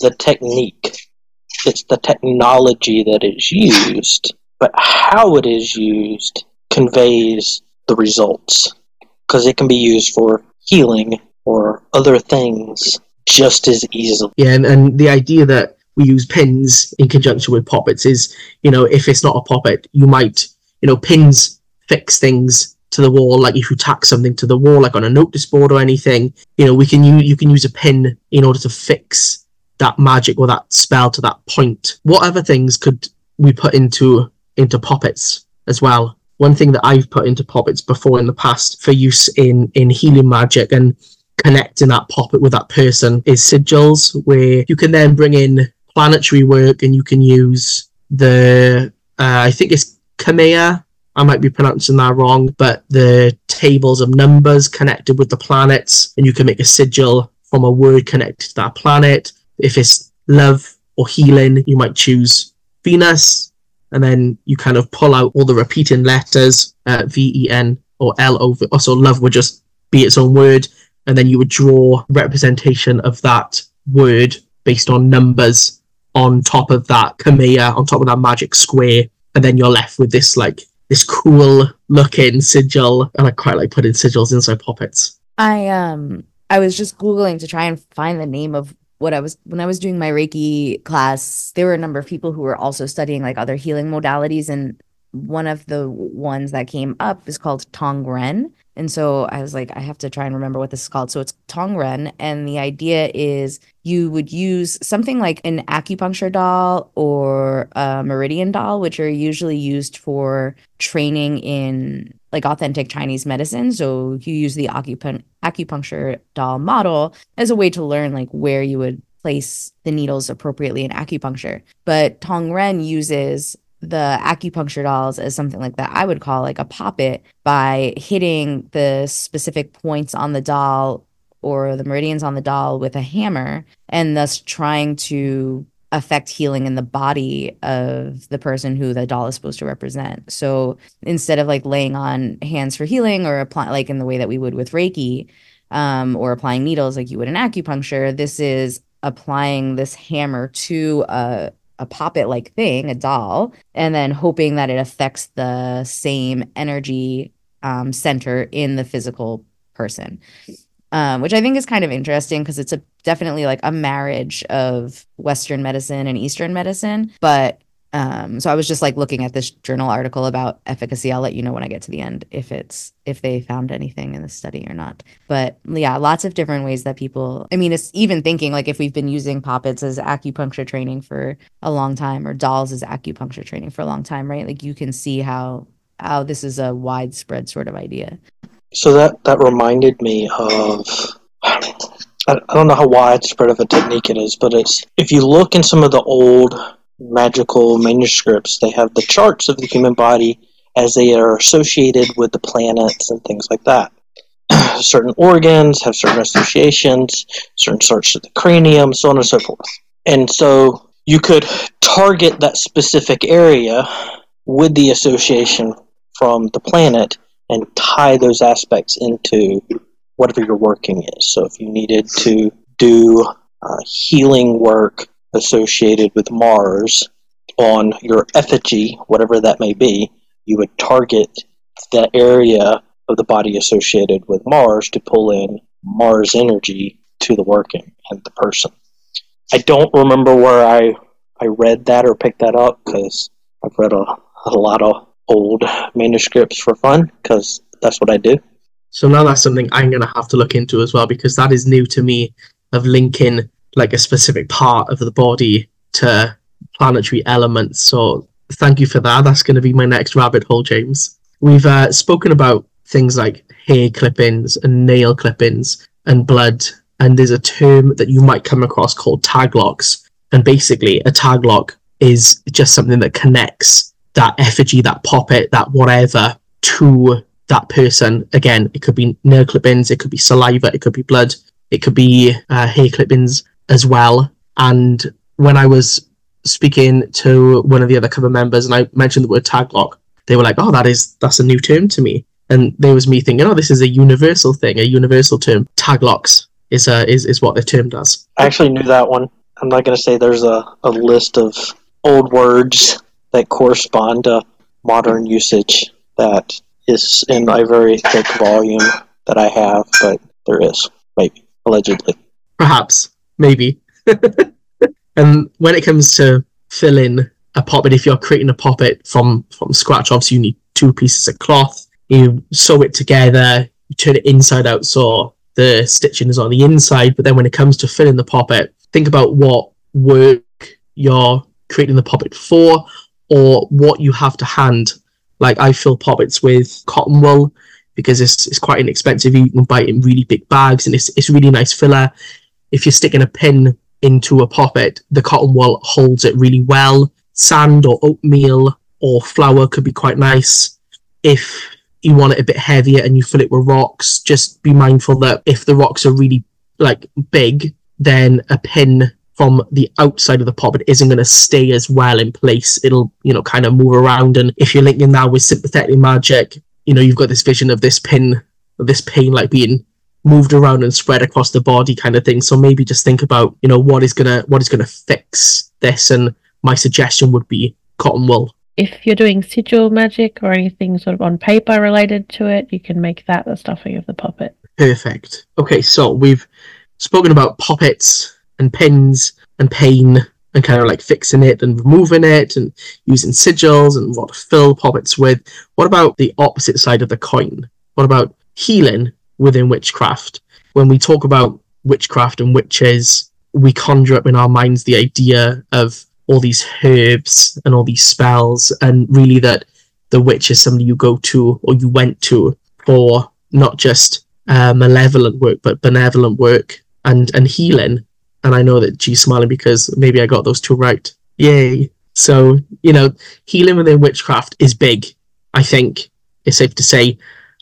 the technique, it's the technology that is used, but how it is used conveys the results. Because it can be used for healing or other things just as easily. Yeah, and, and the idea that we use pins in conjunction with poppets is, you know, if it's not a poppet, you might, you know, pins fix things to the wall. Like if you tack something to the wall, like on a notice board or anything, you know, we can use you can use a pin in order to fix that magic or that spell to that point. What other things could we put into into poppets as well? One thing that I've put into poppets before in the past for use in in healing magic and connecting that poppet with that person is sigils, where you can then bring in planetary work and you can use the uh, I think it's Kamea. I might be pronouncing that wrong, but the tables of numbers connected with the planets, and you can make a sigil from a word connected to that planet. If it's love or healing, you might choose Venus, and then you kind of pull out all the repeating letters, uh, V E N or L O. Also, love would just be its own word, and then you would draw representation of that word based on numbers on top of that Kamea, on top of that magic square, and then you're left with this like this cool looking sigil, and I quite like putting sigils inside poppets. I um I was just googling to try and find the name of what I was when I was doing my Reiki class. There were a number of people who were also studying like other healing modalities, and one of the ones that came up is called Tongren. And so I was like, I have to try and remember what this is called. So it's Tongren, and the idea is you would use something like an acupuncture doll or a meridian doll, which are usually used for training in like authentic Chinese medicine. So you use the occupan- acupuncture doll model as a way to learn like where you would place the needles appropriately in acupuncture. But Tongren uses the acupuncture dolls as something like that I would call like a poppet by hitting the specific points on the doll or the meridians on the doll with a hammer and thus trying to affect healing in the body of the person who the doll is supposed to represent. So instead of like laying on hands for healing or apply like in the way that we would with Reiki, um, or applying needles like you would in acupuncture, this is applying this hammer to a a poppet like thing, a doll, and then hoping that it affects the same energy um, center in the physical person um, which I think is kind of interesting because it's a definitely like a marriage of Western medicine and Eastern medicine. But um, so I was just like looking at this journal article about efficacy. I'll let you know when I get to the end if it's if they found anything in the study or not. But yeah, lots of different ways that people. I mean, it's even thinking like if we've been using poppets as acupuncture training for a long time or dolls as acupuncture training for a long time, right? Like you can see how how this is a widespread sort of idea. So that that reminded me of I, I don't know how widespread of a technique it is, but it's if you look in some of the old magical manuscripts, they have the charts of the human body as they are associated with the planets and things like that. [CLEARS THROAT] certain organs have certain associations, certain parts of the cranium, so on and so forth. And so you could target that specific area with the association from the planet and tie those aspects into whatever your working is. So if you needed to do uh, healing work associated with Mars on your effigy, whatever that may be, you would target that area of the body associated with Mars to pull in Mars energy to the working and the person. I don't remember where I I read that or picked that up because I've read a, a lot of old manuscripts for fun because that's what I do. So now that's something I'm going to have to look into as well because that is new to me of linking like a specific part of the body to planetary elements. So thank you for that. That's going to be my next rabbit hole, James. We've uh, spoken about things like hair clippings and nail clippings and blood. And there's a term that you might come across called tag locks. And basically, a tag lock is just something that connects that effigy, that poppet, that whatever to that person. Again, it could be nail clippings, it could be saliva, it could be blood, it could be uh, hair clippings as well. And when I was speaking to one of the other coven members and I mentioned the word tag lock, they were like, "Oh, that is that's a new term to me." And there was me thinking, "Oh, this is a universal thing, a universal term. Tag locks is uh, is is what the term does." I actually knew that one. I'm not going to say there's a, a list of old words that correspond to modern usage that is in a very thick volume that I have, but there is, maybe, allegedly. Perhaps, maybe. and [LAUGHS] um, when it comes to filling a poppet, if you're creating a poppet from from scratch, obviously you need two pieces of cloth. You sew it together, you turn it inside out so the stitching is on the inside. But then when it comes to filling the poppet, think about what work you're creating the poppet for, or what you have to hand. Like I fill poppets with cotton wool because it's it's quite inexpensive. You can buy it in really big bags, and it's it's really nice filler. If you're sticking a pin into a poppet, the cotton wool holds it really well. Sand or oatmeal or flour could be quite nice. If you want it a bit heavier and you fill it with rocks, just be mindful that if the rocks are really like big, then a pin from the outside of the poppet isn't going to stay as well in place. It'll, you know, kind of move around. And if you're linking that with sympathetic magic, you know, you've got this vision of this pin, this pain like being moved around and spread across the body kind of thing. So maybe just think about, you know, what is gonna what is gonna fix this. And my suggestion would be cotton wool. If you're doing sigil magic or anything sort of on paper related to it, you can make that the stuffing of the poppet. Perfect. Okay, so we've spoken about poppets and pins and pain and kind of like fixing it and removing it and using sigils and what to fill poppets with. What about the opposite side of the coin? What about healing within witchcraft? When we talk about witchcraft and witches, we conjure up in our minds the idea of all these herbs and all these spells, and really that the witch is somebody you go to or you went to for not just uh, malevolent work but benevolent work and and healing and I know that she's smiling because maybe I got those two right. Yay! So you know, healing within witchcraft is big. I think it's safe to say,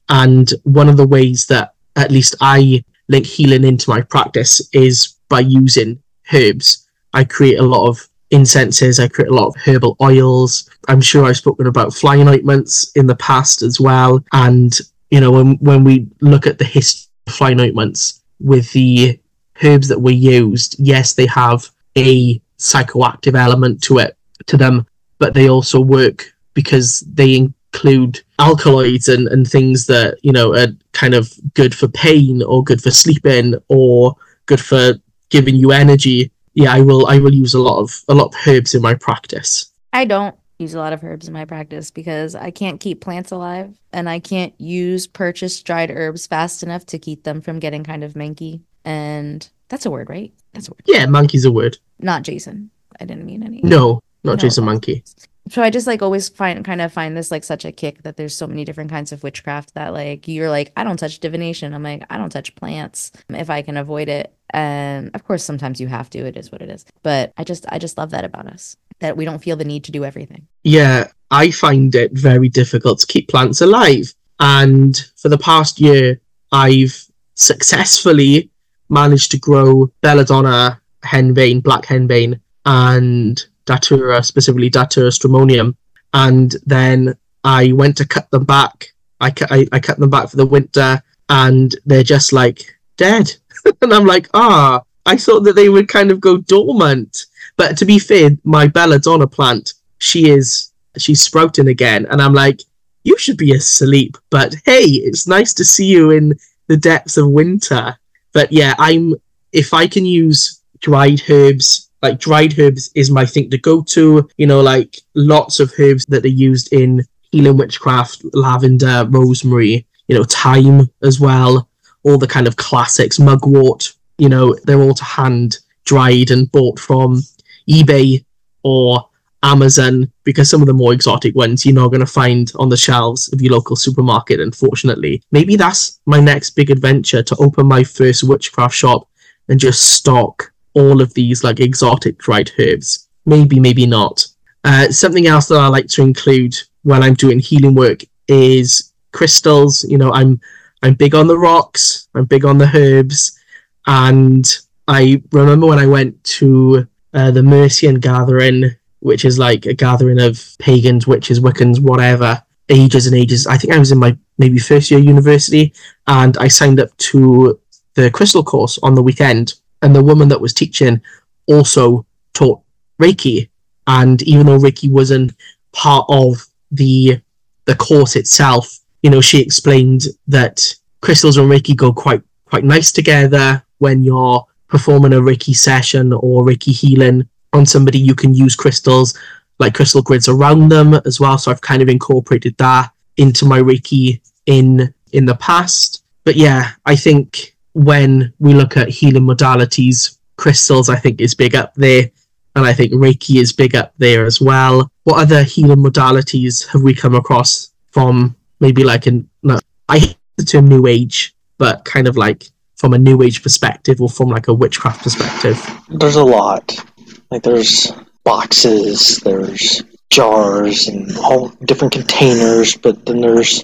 and one of the ways that at least I link healing into my practice is by using herbs. I create a lot of incenses. I create a lot of herbal oils. I'm sure I've spoken about flying ointments in the past as well. And you know, when when we look at the history of flying ointments with the herbs that were used, yes, they have a psychoactive element to it to them, but they also work because they include alkaloids and, and things that you know are kind of good for pain or good for sleeping or good for giving you energy. Yeah, I will I will use a lot of a lot of herbs in my practice. I don't use a lot of herbs in my practice because I can't keep plants alive and I can't use purchased dried herbs fast enough to keep them from getting kind of manky and that's a word, right? That's a word. Yeah, monkey's a word. Not Jason. I didn't mean any. No, not No. Jason Mankey. So I just like always find kind of find this like such a kick that there's so many different kinds of witchcraft that like you're like I don't touch divination. I'm like I don't touch plants um, if I can avoid it. And of course sometimes you have to. It is what it is. But I just I just love that about us. that we don't feel the need to do everything. Yeah, I find it very difficult to keep plants alive. And for the past year, I've successfully managed to grow belladonna henbane, black henbane, and datura, specifically datura stramonium. And then I went to cut them back. I, I, I cut them back for the winter, and they're just like dead. [LAUGHS] and I'm like, ah, I thought that they would kind of go dormant. But to be fair, my belladonna plant, she is she's sprouting again, and I'm like, you should be asleep. But hey, it's nice to see you in the depths of winter. But yeah, I'm if I can use dried herbs, like dried herbs is my thing to go to. You know, like lots of herbs that are used in healing witchcraft, lavender, rosemary, you know, thyme as well. All the kind of classics, mugwort, you know, they're all to hand dried and bought from eBay or Amazon because some of the more exotic ones you're not going to find on the shelves of your local supermarket, unfortunately. Maybe that's my next big adventure to open my first witchcraft shop and just stock all of these like exotic dried herbs. Maybe, maybe not. Uh, something else that I like to include when I'm doing healing work is crystals. You know, I'm I'm big on the rocks. I'm big on the herbs, and I remember when I went to uh, the Mercian gathering which is like a gathering of pagans, witches, Wiccans, whatever, ages and ages. I think I was in my maybe first year university, and I signed up to the crystal course on the weekend. And the woman that was teaching also taught Reiki. And even though Reiki wasn't part of the the course itself, you know, she explained that crystals and Reiki go quite quite nice together when you're performing a Reiki session or Reiki healing on somebody, you can use crystals like crystal grids around them as well. So I've kind of incorporated that into my Reiki in in the past. But yeah, I think when we look at healing modalities, crystals I think is big up there. And I think Reiki is big up there as well. What other healing modalities have we come across from maybe like an no, I hate the term new age, but kind of like from a new age perspective or from like a witchcraft perspective? There's a lot. Like there's boxes, there's jars and all different containers, but then there's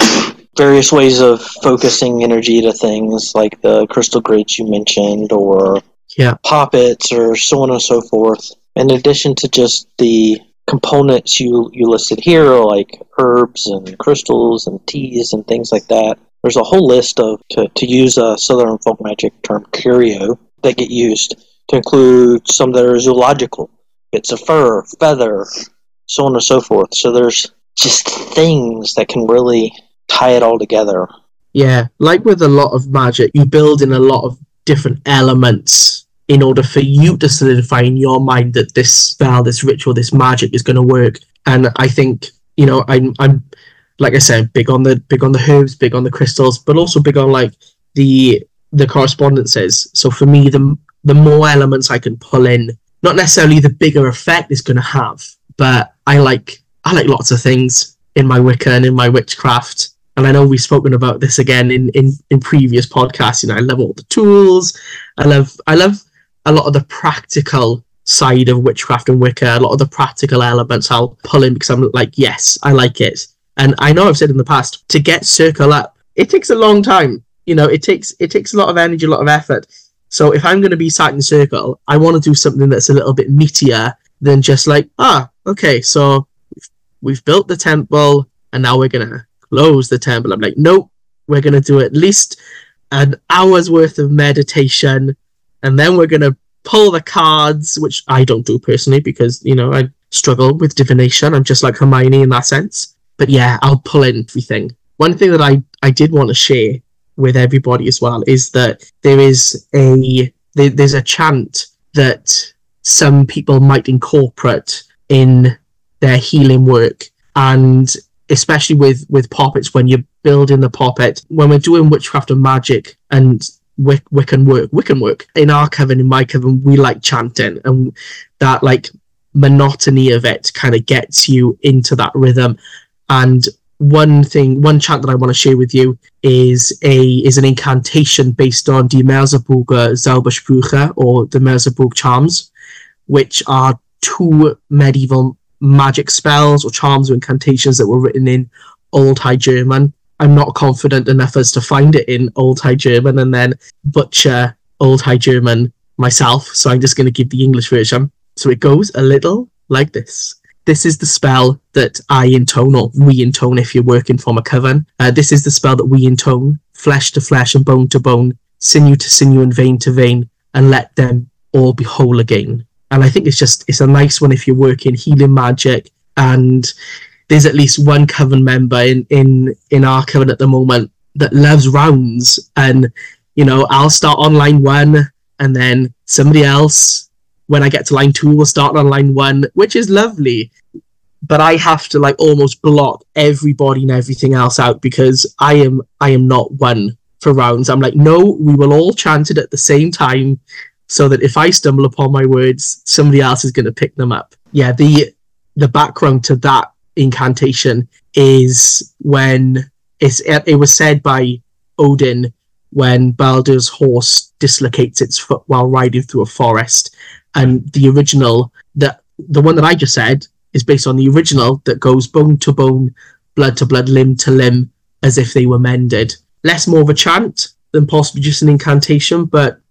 various ways of focusing energy to things like the crystal grids you mentioned or yeah. poppets or so on and so forth. In addition to just the components you, you listed here, like herbs and crystals and teas and things like that, there's a whole list of, to, to use a Southern folk magic term, curio, that get used to include some that are zoological, bits of fur, feather, so on and so forth. So there's just things that can really tie it all together. Yeah, like with a lot of magic, you build in a lot of different elements in order for you to solidify in your mind that this spell, this ritual, this magic is going to work. And I think you know, I'm I'm like I said, big on the big on the herbs, big on the crystals, but also big on like the the correspondences. So for me, the the more elements I can pull in, not necessarily the bigger effect it's going to have, but I like I like lots of things in my Wicca and in my witchcraft. And I know we've spoken about this again in, in, in previous podcasts. You know, I love all the tools. I love I love a lot of the practical side of witchcraft and Wicca. A lot of the practical elements I'll pull in because I'm like, yes, I like it. And I know I've said in the past to get circle up, it takes a long time. You know, it takes it takes a lot of energy, a lot of effort. So if I'm going to be sat in circle, I want to do something that's a little bit meatier than just like, ah, okay, so we've, we've built the temple and now we're to close the temple. I'm like, nope, we're going to do at least an hour's worth of meditation and then we're going to pull the cards, which I don't do personally because, you know, I struggle with divination. I'm just like Hermione in that sense. But yeah, I'll pull in everything. One thing that I, I did want to share with everybody as well is that there is a there, there's a chant that some people might incorporate in their healing work and especially with with poppets when you're building the poppet when we're doing witchcraft and magic and Wic- Wiccan work Wiccan work. In our coven in my coven we like chanting and that like monotony of it kind of gets you into that rhythm. And one thing, one chant that I want to share with you is a is an incantation based on the Merseburger uh, Zaubersprüche or the Merseburg charms, which are two medieval magic spells or charms or incantations that were written in Old High German. I'm not confident enough as to find it in Old High German and then butcher Old High German myself. So I'm just going to give the English version. So it goes a little like this. This is the spell that I intone, or we intone if you're working from a coven. Uh, this is the spell that we intone flesh to flesh and bone to bone, sinew to sinew and vein to vein, and let them all be whole again. And I think it's just it's a nice one if you're working healing magic and there's at least one coven member in in in our coven at the moment that loves rounds and you know I'll start on line one and then somebody else when I get to line two will start on line one, which is lovely. But I have to like almost block everybody and everything else out because I am I am not one for rounds. I'm like, no, we will all chant it at the same time so that if I stumble upon my words, somebody else is gonna pick them up. Yeah, the the background to that incantation is when it's, it was said by Odin when Baldur's horse dislocates its foot while riding through a forest. And the original, that the one that I just said, is based on the original that goes bone to bone, blood to blood, limb to limb, as if they were mended. Less more of a chant than possibly just an incantation, but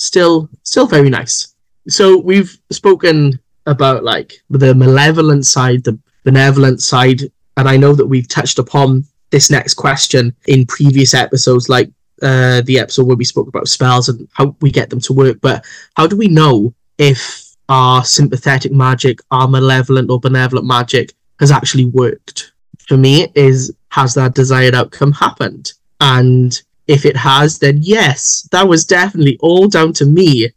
still, still very nice. So we've spoken about like the malevolent side, the benevolent side, and I know that we've touched upon this next question in previous episodes, like uh, the episode where we spoke about spells and how we get them to work. But how do we know if our sympathetic magic, our malevolent or benevolent magic has actually worked? For me, is has that desired outcome happened? And if it has, then yes, that was definitely all down to me.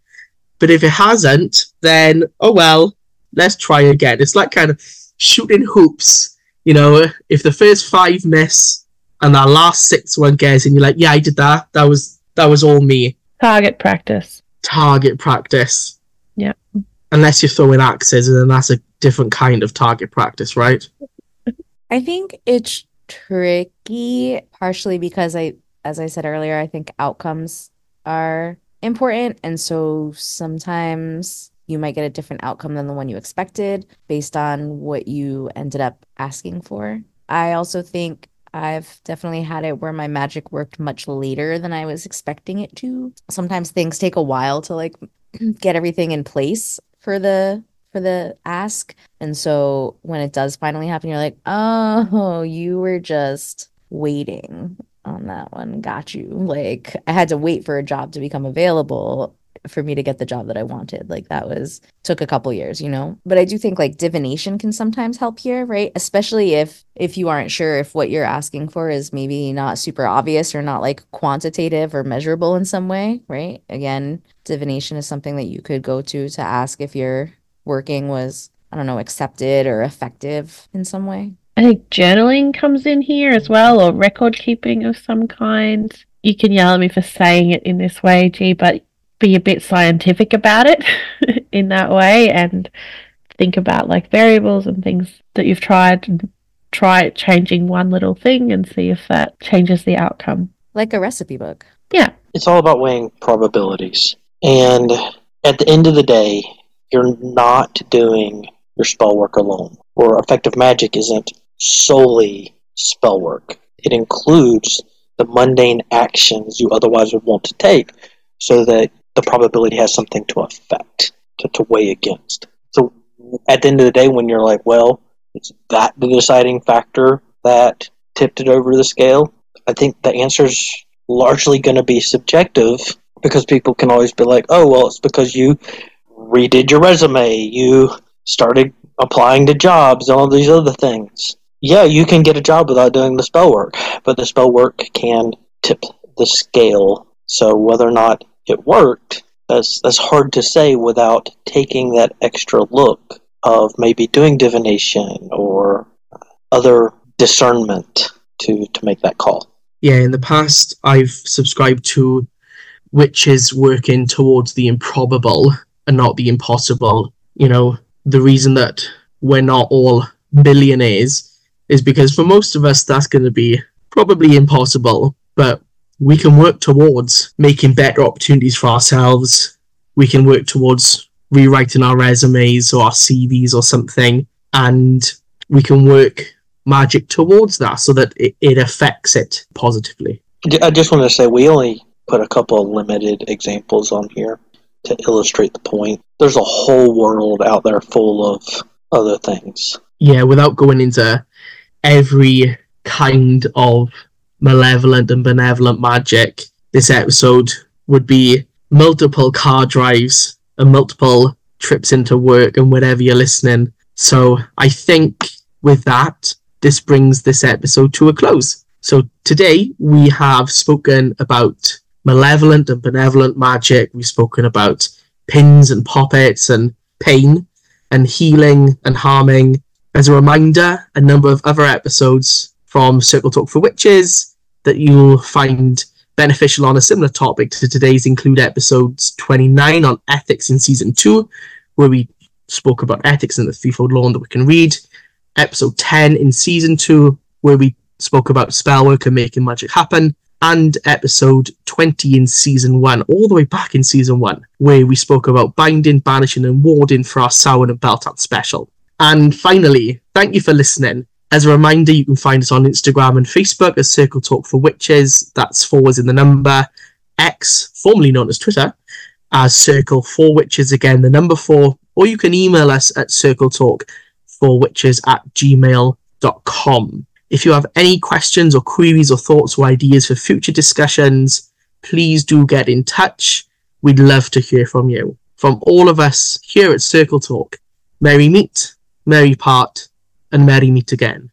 But if it hasn't, then oh well, let's try again. It's like kind of shooting hoops. You know, if the first five miss and that last six one gets, and you're like, yeah, I did that. That was that was all me. Target practice. Target practice. Yeah. Unless you're throwing axes, and then that's a different kind of target practice, right? I think it's tricky, partially because I, as I said earlier, I think outcomes are important. And so sometimes you might get a different outcome than the one you expected based on what you ended up asking for. I also think I've definitely had it where my magic worked much later than I was expecting it to. Sometimes things take a while to like [CLEARS THROAT] get everything in place for the for the ask. And so when it does finally happen, you're like, "Oh, you were just waiting on that one. Got you." Like I had to wait for a job to become available for me to get the job that I wanted. Like that was took a couple years, you know. But I do think like divination can sometimes help here, right? Especially if if you aren't sure if what you're asking for is maybe not super obvious or not like quantitative or measurable in some way, right? Again, divination is something that you could go to to ask if your working was I don't know, accepted or effective in some way. I think journaling comes in here as well, or record keeping of some kind. You can yell at me for saying it in this way, G, but be a bit scientific about it [LAUGHS] in that way and think about like variables and things that you've tried and try changing one little thing and see if that changes the outcome. Like a recipe book. Yeah. It's all about weighing probabilities. And at the end of the day, you're not doing your spell work alone. Or effective magic isn't solely spell work. It includes the mundane actions you otherwise would want to take so that the probability has something to affect, to, to weigh against. So at the end of the day, when you're like, well, is that the deciding factor that tipped it over the scale? I think the answer's largely going to be subjective because people can always be like, oh, well, it's because you redid your resume, you started applying to jobs, and all these other things. Yeah, you can get a job without doing the spell work, but the spell work can tip the scale. So whether or not it worked, that's that's hard to say without taking that extra look of maybe doing divination or other discernment to to make that call. Yeah, in the past, I've subscribed to witches working towards the improbable and not the impossible. You know, the reason that we're not all billionaires is because for most of us, that's going to be probably impossible. But we can work towards making better opportunities for ourselves. We can work towards rewriting our resumes or our CVs or something, and we can work magic towards that so that it, it affects it positively. I just want to say we only put a couple of limited examples on here to illustrate the point. There's a whole world out there full of other things. Yeah, without going into every kind of malevolent and benevolent magic, this episode would be multiple car drives and multiple trips into work and wherever you're listening. So I think with that, this brings this episode to a close. So today we have spoken about malevolent and benevolent magic. We've spoken about pins and poppets and pain and healing and harming. As a reminder, a number of other episodes from Circle Talk for Witches that you'll find beneficial on a similar topic to today's include episodes 29 on ethics in season 2, where we spoke about ethics and the threefold law that Wiccan Rede, episode 10 in season 2, where we spoke about spellwork and making magic happen, and episode 20 in season 1, all the way back in season 1, where we spoke about binding, banishing, and warding for our Samhain and Beltane special. And finally, thank you for listening. As a reminder, you can find us on Instagram and Facebook as Circle Talk for Witches. That's fours in the number. X, formerly known as Twitter, as Circle for Witches again, the number four. Or you can email us at Circle Talk for Witches at gmail.com. If you have any questions or queries or thoughts or ideas for future discussions, please do get in touch. We'd love to hear from you. From all of us here at Circle Talk, merry meet, merry part, and merry meet again.